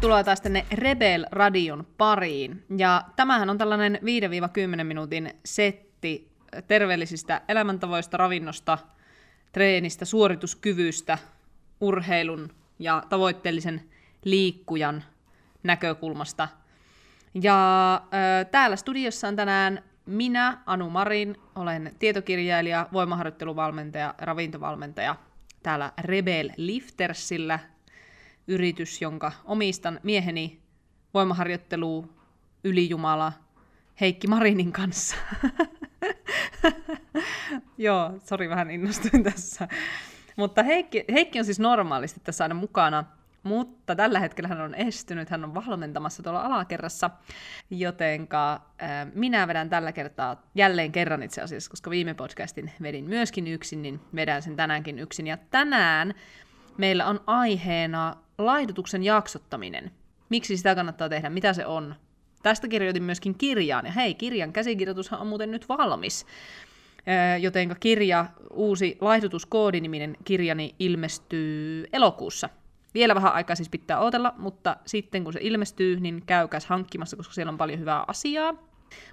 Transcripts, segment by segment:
Tervetuloa taas tänne Rebel Radion pariin. Ja tämähän on tällainen 5-10 minuutin setti terveellisistä elämäntavoista, ravinnosta, treenistä, suorituskyvystä, urheilun ja tavoitteellisen liikkujan näkökulmasta. Ja äh, täällä studiossa on tänään minä, Anu Marin, olen tietokirjailija, voimaharjoitteluvalmentaja, ravintovalmentaja täällä Rebel Liftersillä, yritys, jonka omistan mieheni voimaharjoittelu ylijumala Heikki Marinin kanssa. Joo, sori vähän innostuin tässä. Mutta Heikki, Heikki on siis normaalisti tässä aina mukana, mutta tällä hetkellä hän on estynyt, hän on valmentamassa tuolla alakerrassa, jotenka äh, minä vedän tällä kertaa jälleen kerran itse asiassa, koska viime podcastin vedin myöskin yksin, niin vedän sen tänäänkin yksin. Ja tänään meillä on aiheena laihdutuksen jaksottaminen. Miksi sitä kannattaa tehdä, mitä se on. Tästä kirjoitin myöskin kirjaan, ja hei, kirjan käsikirjoitushan on muuten nyt valmis. Jotenka kirja, uusi laihdutuskoodiniminen kirjani ilmestyy elokuussa. Vielä vähän aikaa siis pitää odotella, mutta sitten kun se ilmestyy, niin käykäs hankkimassa, koska siellä on paljon hyvää asiaa.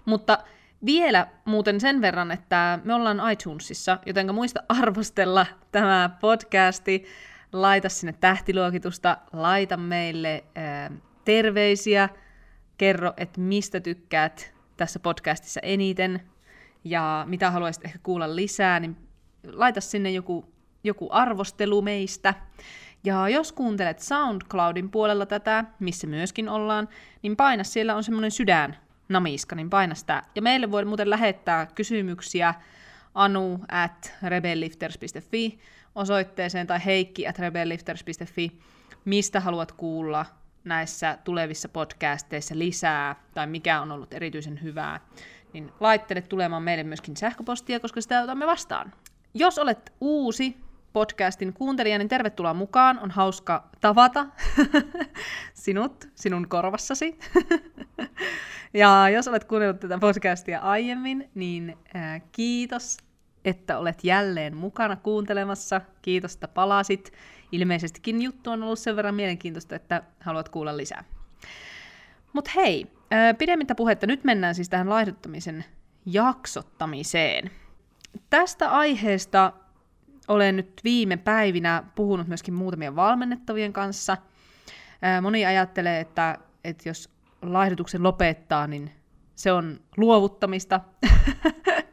Mutta vielä muuten sen verran, että me ollaan iTunesissa, jotenka muista arvostella tämä podcasti, laita sinne tähtiluokitusta, laita meille ää, terveisiä, kerro, että mistä tykkäät tässä podcastissa eniten ja mitä haluaisit ehkä kuulla lisää, niin laita sinne joku, joku arvostelu meistä. Ja jos kuuntelet SoundCloudin puolella tätä, missä myöskin ollaan, niin paina, siellä on semmoinen sydän namiska, niin paina sitä. Ja meille voi muuten lähettää kysymyksiä anu at rebellifters.fi osoitteeseen tai heikki at rebellifters.fi, mistä haluat kuulla näissä tulevissa podcasteissa lisää tai mikä on ollut erityisen hyvää, niin laittele tulemaan meille myöskin sähköpostia, koska sitä otamme vastaan. Jos olet uusi podcastin kuuntelija, niin tervetuloa mukaan. On hauska tavata sinut, sinun korvassasi. ja jos olet kuunnellut tätä podcastia aiemmin, niin ää, kiitos että olet jälleen mukana kuuntelemassa. Kiitos, että palasit. Ilmeisestikin juttu on ollut sen verran mielenkiintoista, että haluat kuulla lisää. Mutta hei, pidemmittä puhetta, nyt mennään siis tähän laihduttamisen jaksottamiseen. Tästä aiheesta olen nyt viime päivinä puhunut myöskin muutamien valmennettavien kanssa. Moni ajattelee, että, että jos laihdutuksen lopettaa, niin se on luovuttamista.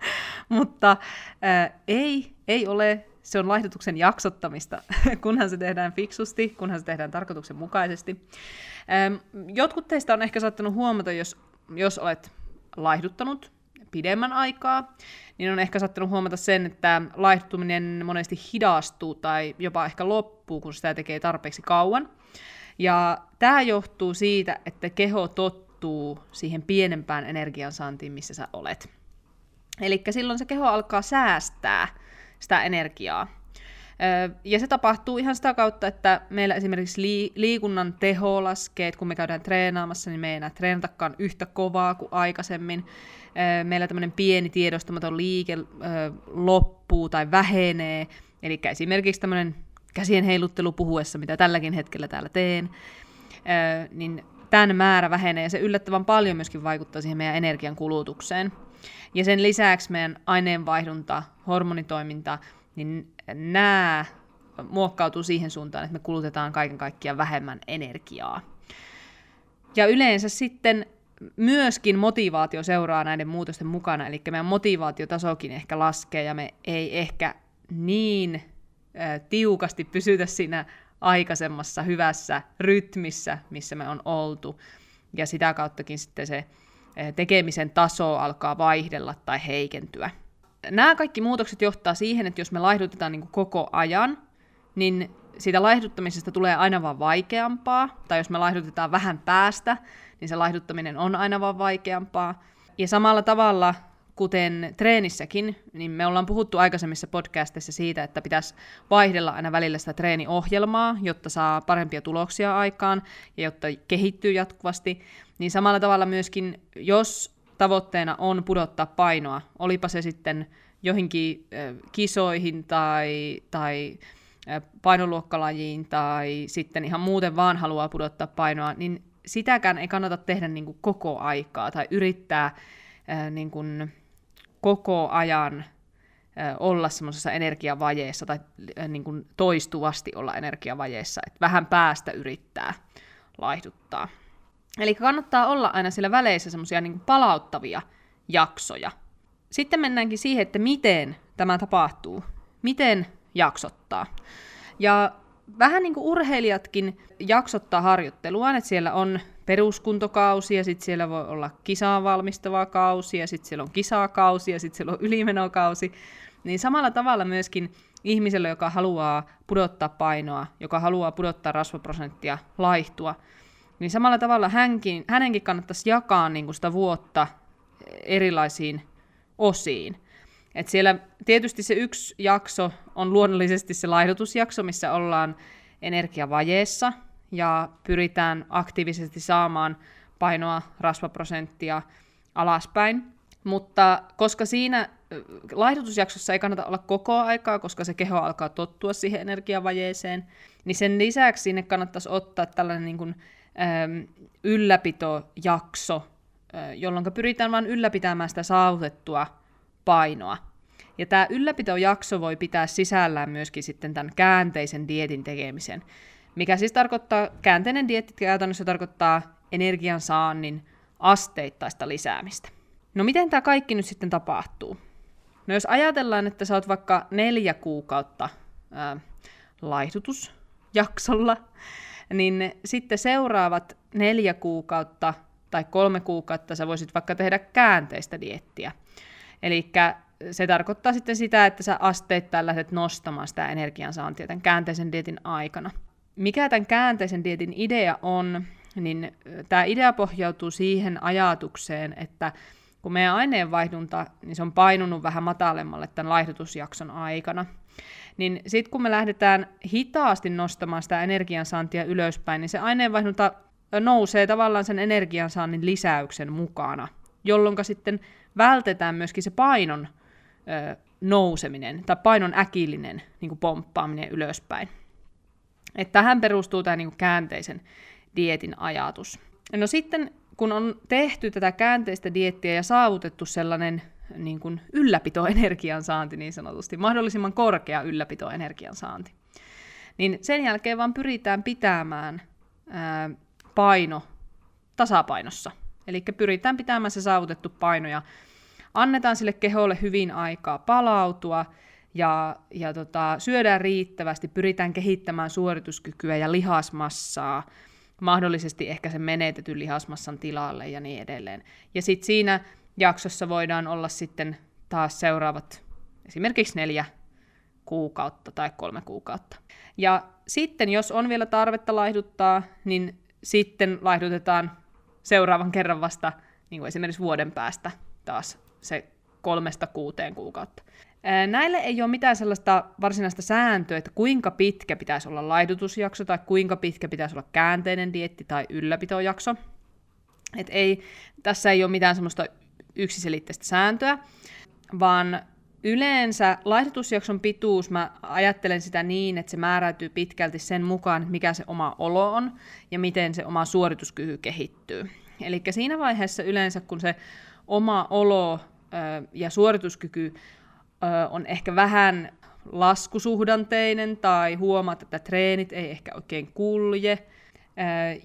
Mutta ää, ei, ei ole. Se on laihdutuksen jaksottamista, kunhan se tehdään fiksusti, kunhan se tehdään tarkoituksenmukaisesti. Ää, jotkut teistä on ehkä saattanut huomata, jos, jos olet laihduttanut pidemmän aikaa, niin on ehkä saattanut huomata sen, että laihduttuminen monesti hidastuu tai jopa ehkä loppuu, kun sitä tekee tarpeeksi kauan. Ja tämä johtuu siitä, että keho tottuu siihen pienempään energiansaantiin, missä sä olet. Eli silloin se keho alkaa säästää sitä energiaa. Ja se tapahtuu ihan sitä kautta, että meillä esimerkiksi liikunnan teho laskee, että kun me käydään treenaamassa, niin me ei enää treenatakaan yhtä kovaa kuin aikaisemmin. Meillä tämmöinen pieni tiedostamaton liike loppuu tai vähenee, eli esimerkiksi tämmöinen käsien heiluttelu puhuessa, mitä tälläkin hetkellä täällä teen, niin tämän määrä vähenee ja se yllättävän paljon myöskin vaikuttaa siihen meidän energian kulutukseen. Ja sen lisäksi meidän aineenvaihdunta, hormonitoiminta, niin nämä muokkautuu siihen suuntaan, että me kulutetaan kaiken kaikkiaan vähemmän energiaa. Ja yleensä sitten myöskin motivaatio seuraa näiden muutosten mukana, eli meidän motivaatiotasokin ehkä laskee ja me ei ehkä niin tiukasti pysytä siinä aikaisemmassa hyvässä rytmissä, missä me on oltu. Ja sitä kauttakin sitten se tekemisen taso alkaa vaihdella tai heikentyä. Nämä kaikki muutokset johtaa siihen, että jos me laihdutetaan niin kuin koko ajan, niin siitä laihduttamisesta tulee aina vaan vaikeampaa, tai jos me laihdutetaan vähän päästä, niin se laihduttaminen on aina vaan vaikeampaa. Ja samalla tavalla, kuten treenissäkin, niin me ollaan puhuttu aikaisemmissa podcasteissa siitä, että pitäisi vaihdella aina välillä sitä treeniohjelmaa, jotta saa parempia tuloksia aikaan ja jotta kehittyy jatkuvasti. Niin samalla tavalla myöskin, jos tavoitteena on pudottaa painoa, olipa se sitten joihinkin kisoihin tai, tai painoluokkalajiin tai sitten ihan muuten vaan haluaa pudottaa painoa, niin sitäkään ei kannata tehdä niin kuin koko aikaa tai yrittää niin kuin koko ajan olla semmoisessa energiavajeessa tai niin kuin toistuvasti olla energiavajeessa, että vähän päästä yrittää laihduttaa. Eli kannattaa olla aina siellä väleissä semmoisia niin palauttavia jaksoja. Sitten mennäänkin siihen, että miten tämä tapahtuu. Miten jaksottaa. Ja vähän niin kuin urheilijatkin jaksottaa harjoitteluaan, että siellä on peruskuntokausi ja sitten siellä voi olla kisaan valmistava kausi ja sitten siellä on kisakausi ja sitten siellä on ylimenokausi. Niin samalla tavalla myöskin ihmisellä, joka haluaa pudottaa painoa, joka haluaa pudottaa rasvaprosenttia, laihtua, niin samalla tavalla hänkin, hänenkin kannattaisi jakaa niin kuin sitä vuotta erilaisiin osiin. Et siellä tietysti se yksi jakso on luonnollisesti se laihdutusjakso, missä ollaan energiavajeessa ja pyritään aktiivisesti saamaan painoa, rasvaprosenttia alaspäin. Mutta koska siinä laihdutusjaksossa ei kannata olla koko aikaa, koska se keho alkaa tottua siihen energiavajeeseen, niin sen lisäksi sinne kannattaisi ottaa tällainen niin kuin, äm, ylläpitojakso, jolloin pyritään vain ylläpitämään sitä saavutettua painoa. Ja tämä ylläpitojakso voi pitää sisällään myöskin sitten tämän käänteisen dietin tekemisen, mikä siis tarkoittaa, käänteinen dietti käytännössä tarkoittaa energiansaannin asteittaista lisäämistä. No miten tämä kaikki nyt sitten tapahtuu? No jos ajatellaan, että sä oot vaikka neljä kuukautta ää, laihdutusjaksolla, niin sitten seuraavat neljä kuukautta tai kolme kuukautta sä voisit vaikka tehdä käänteistä diettiä. Eli se tarkoittaa sitten sitä, että sä asteittain lähdet nostamaan sitä energiansaantia tämän käänteisen dietin aikana. Mikä tämän käänteisen dietin idea on, niin tämä idea pohjautuu siihen ajatukseen, että kun meidän aineenvaihdunta, niin se on painunut vähän matalemmalle tämän laihdutusjakson aikana, niin sitten kun me lähdetään hitaasti nostamaan sitä energiansaantia ylöspäin, niin se aineenvaihdunta nousee tavallaan sen energiansaannin lisäyksen mukana, jolloin sitten vältetään myöskin se painon nouseminen tai painon äkillinen niin pomppaaminen ylöspäin. Et tähän perustuu tämä niin kuin käänteisen dietin ajatus. No sitten kun on tehty tätä käänteistä diettiä ja saavutettu sellainen niin kuin ylläpitoenergian saanti niin sanotusti, mahdollisimman korkea ylläpitoenergian saanti, niin sen jälkeen vaan pyritään pitämään ää, paino tasapainossa. Eli pyritään pitämään se saavutettu paino ja annetaan sille keholle hyvin aikaa palautua ja, ja tota, syödään riittävästi, pyritään kehittämään suorituskykyä ja lihasmassaa, mahdollisesti ehkä sen menetetyn lihasmassan tilalle ja niin edelleen. Ja sitten siinä jaksossa voidaan olla sitten taas seuraavat esimerkiksi neljä kuukautta tai kolme kuukautta. Ja sitten, jos on vielä tarvetta laihduttaa, niin sitten laihdutetaan seuraavan kerran vasta niin kuin esimerkiksi vuoden päästä taas se kolmesta kuuteen kuukautta. Näille ei ole mitään sellaista varsinaista sääntöä, että kuinka pitkä pitäisi olla laihdutusjakso tai kuinka pitkä pitäisi olla käänteinen dietti tai ylläpitojakso. Et ei, tässä ei ole mitään semmoista yksiselitteistä sääntöä, vaan yleensä laihdutusjakson pituus, mä ajattelen sitä niin, että se määräytyy pitkälti sen mukaan, mikä se oma olo on ja miten se oma suorituskyky kehittyy. Eli siinä vaiheessa yleensä, kun se oma olo ja suorituskyky on ehkä vähän laskusuhdanteinen tai huomaat, että treenit ei ehkä oikein kulje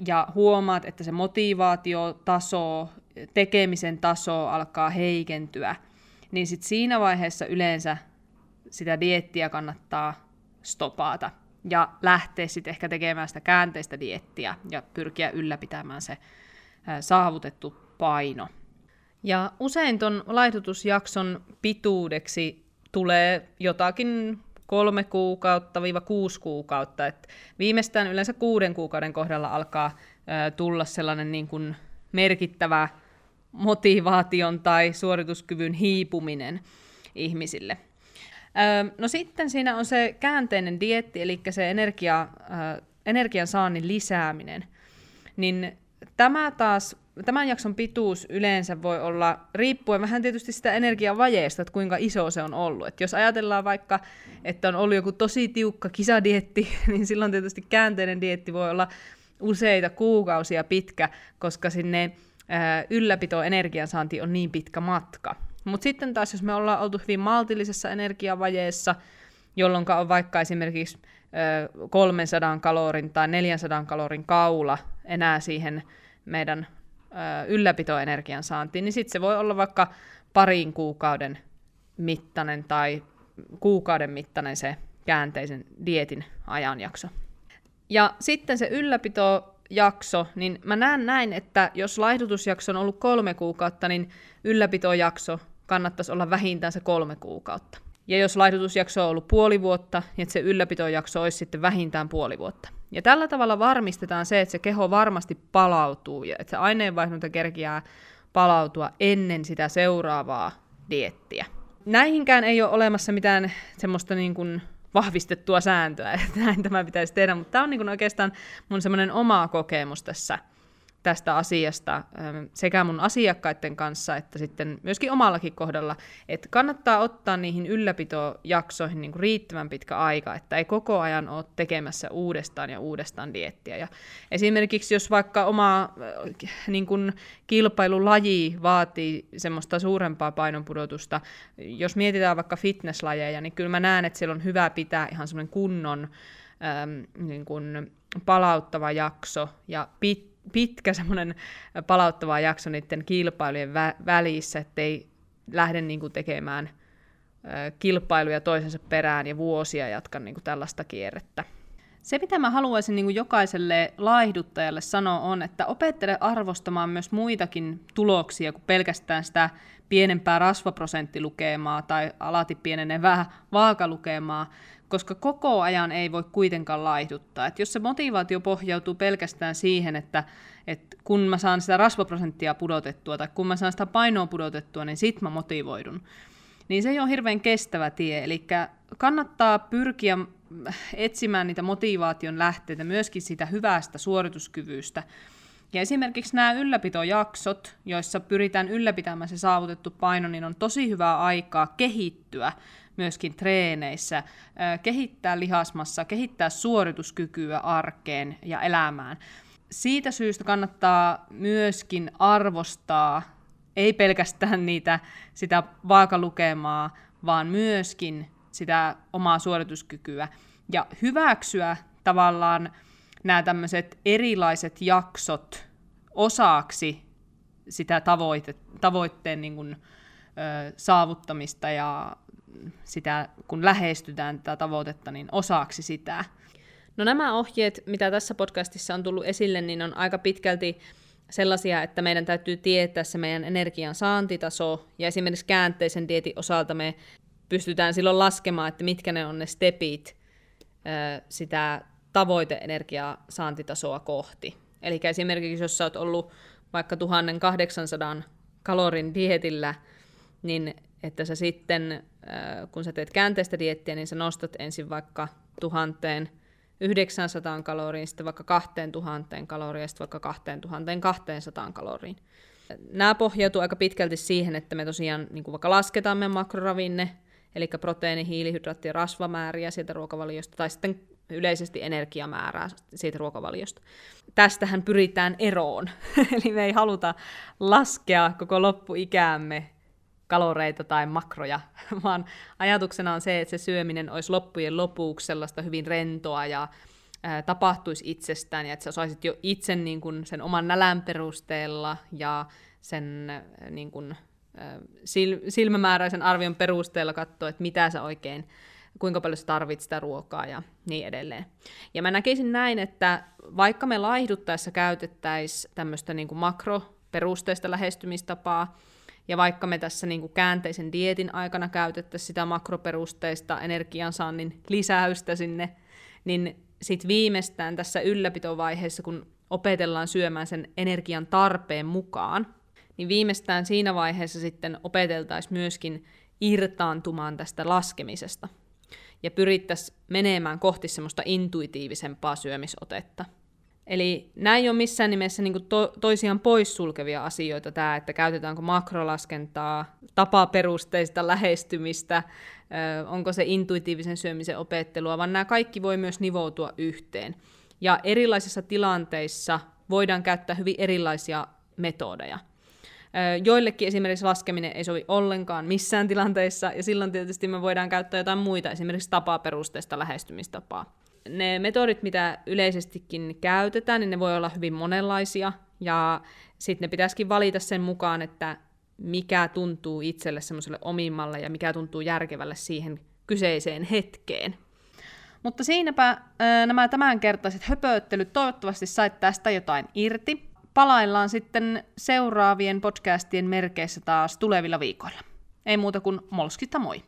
ja huomaat, että se motivaatiotaso, tekemisen taso alkaa heikentyä, niin sit siinä vaiheessa yleensä sitä diettiä kannattaa stopata ja lähteä sitten ehkä tekemään sitä käänteistä diettiä ja pyrkiä ylläpitämään se saavutettu paino. Ja usein ton laihdutusjakson pituudeksi tulee jotakin kolme kuukautta viiva kuusi kuukautta. Et viimeistään yleensä kuuden kuukauden kohdalla alkaa ö, tulla sellainen niin kuin merkittävä motivaation tai suorituskyvyn hiipuminen ihmisille. Ö, no sitten siinä on se käänteinen dietti, eli se energia, ö, energian saannin lisääminen. Niin tämä taas, tämän jakson pituus yleensä voi olla, riippuen vähän tietysti sitä energiavajeesta, että kuinka iso se on ollut. Et jos ajatellaan vaikka, että on ollut joku tosi tiukka kisadietti, niin silloin tietysti käänteinen dietti voi olla useita kuukausia pitkä, koska sinne ylläpito energiansaanti on niin pitkä matka. Mutta sitten taas, jos me ollaan oltu hyvin maltillisessa energiavajeessa, jolloin on vaikka esimerkiksi 300 kalorin tai 400 kalorin kaula enää siihen meidän ylläpitoenergian saantiin, niin sitten se voi olla vaikka parin kuukauden mittainen tai kuukauden mittainen se käänteisen dietin ajanjakso. Ja sitten se ylläpitojakso, niin mä näen näin, että jos laihdutusjakso on ollut kolme kuukautta, niin ylläpitojakso kannattaisi olla vähintään se kolme kuukautta. Ja jos laihdutusjakso on ollut puoli vuotta, niin että se ylläpitojakso olisi sitten vähintään puoli vuotta. Ja tällä tavalla varmistetaan se, että se keho varmasti palautuu ja että se aineenvaihdunta kerkiää palautua ennen sitä seuraavaa diettiä. Näihinkään ei ole olemassa mitään semmoista niin kuin vahvistettua sääntöä, että näin tämä pitäisi tehdä, mutta tämä on niin kuin oikeastaan mun semmoinen oma kokemus tässä tästä asiasta ähm, sekä mun asiakkaiden kanssa että sitten myöskin omallakin kohdalla, että kannattaa ottaa niihin ylläpitojaksoihin niin kuin riittävän pitkä aika, että ei koko ajan ole tekemässä uudestaan ja uudestaan diettiä. Ja esimerkiksi jos vaikka oma äh, niin kuin kilpailulaji vaatii semmoista suurempaa painonpudotusta, jos mietitään vaikka fitnesslajeja, niin kyllä mä näen, että siellä on hyvä pitää ihan semmoinen kunnon äm, niin kuin palauttava jakso ja pit, pitkä semmoinen palauttava jakso niiden kilpailujen vä- välissä, ettei lähde niin kuin tekemään kilpailuja toisensa perään ja vuosia jatka niin kuin tällaista kierrettä. Se, mitä mä haluaisin niin kuin jokaiselle laihduttajalle sanoa, on, että opettele arvostamaan myös muitakin tuloksia kuin pelkästään sitä pienempää rasvaprosenttilukemaa tai alati pienenevää vaakalukemaa, koska koko ajan ei voi kuitenkaan laihduttaa. Et jos se motivaatio pohjautuu pelkästään siihen, että, että kun mä saan sitä rasvaprosenttia pudotettua tai kun mä saan sitä painoa pudotettua, niin sit mä motivoidun. Niin se ei ole hirveän kestävä tie, eli kannattaa pyrkiä etsimään niitä motivaation lähteitä myöskin sitä hyvästä suorituskyvystä. Ja esimerkiksi nämä ylläpitojaksot, joissa pyritään ylläpitämään se saavutettu paino, niin on tosi hyvää aikaa kehittyä myöskin treeneissä, kehittää lihasmassa, kehittää suorituskykyä arkeen ja elämään. Siitä syystä kannattaa myöskin arvostaa ei pelkästään niitä, sitä vaakalukemaa, vaan myöskin sitä omaa suorituskykyä ja hyväksyä tavallaan nämä tämmöiset erilaiset jaksot osaksi sitä tavoite, tavoitteen niin kuin, ö, saavuttamista ja sitä, kun lähestytään tätä tavoitetta, niin osaksi sitä. No nämä ohjeet, mitä tässä podcastissa on tullut esille, niin on aika pitkälti sellaisia, että meidän täytyy tietää se meidän energian saantitaso, ja esimerkiksi käänteisen dietin osalta me pystytään silloin laskemaan, että mitkä ne on ne stepit sitä tavoiteenergiaa saantitasoa kohti. Eli esimerkiksi jos sä oot ollut vaikka 1800 kalorin dietillä, niin että sä sitten, kun sä teet käänteistä diettiä, niin sä nostat ensin vaikka 1900 kaloriin, sitten vaikka 2000 kaloriin ja sitten vaikka 2200 kaloriin. Nämä pohjautuu aika pitkälti siihen, että me tosiaan niin kuin vaikka lasketaan meidän makroravinne, eli proteiini, hiilihydraatti ja rasvamääriä sieltä ruokavaliosta, tai sitten yleisesti energiamäärää siitä ruokavaliosta. Tästähän pyritään eroon, eli me ei haluta laskea koko loppuikäämme kaloreita tai makroja, vaan ajatuksena on se, että se syöminen olisi loppujen lopuksi sellaista hyvin rentoa ja tapahtuisi itsestään, ja että sä osaisit jo itse niin kuin, sen oman nälän perusteella ja sen niin kuin, silmämääräisen arvion perusteella katsoa, että mitä sä oikein, kuinka paljon sä tarvitset sitä ruokaa ja niin edelleen. Ja mä näkisin näin, että vaikka me laihduttaessa käytettäisiin tämmöistä niin makroperusteista lähestymistapaa, ja vaikka me tässä niin kuin käänteisen dietin aikana käytettäisiin sitä makroperusteista energiansaannin lisäystä sinne, niin sitten viimeistään tässä ylläpitovaiheessa, kun opetellaan syömään sen energian tarpeen mukaan, niin viimeistään siinä vaiheessa sitten opeteltaisiin myöskin irtaantumaan tästä laskemisesta ja pyrittäisiin menemään kohti semmoista intuitiivisempaa syömisotetta. Eli nämä ei ole missään nimessä niin to- toisiaan poissulkevia asioita, tämä, että käytetäänkö makrolaskentaa, tapaperusteista lähestymistä, onko se intuitiivisen syömisen opettelua, vaan nämä kaikki voi myös nivoutua yhteen. Ja erilaisissa tilanteissa voidaan käyttää hyvin erilaisia metodeja. Joillekin esimerkiksi laskeminen ei sovi ollenkaan missään tilanteissa, ja silloin tietysti me voidaan käyttää jotain muita, esimerkiksi tapaperusteista lähestymistapaa. Ne metodit, mitä yleisestikin käytetään, niin ne voi olla hyvin monenlaisia, ja sitten ne pitäisikin valita sen mukaan, että mikä tuntuu itselle semmoiselle omimmalle ja mikä tuntuu järkevälle siihen kyseiseen hetkeen. Mutta siinäpä nämä tämänkertaiset höpöttelyt. Toivottavasti sait tästä jotain irti. Palaillaan sitten seuraavien podcastien merkeissä taas tulevilla viikoilla. Ei muuta kuin molskista moi!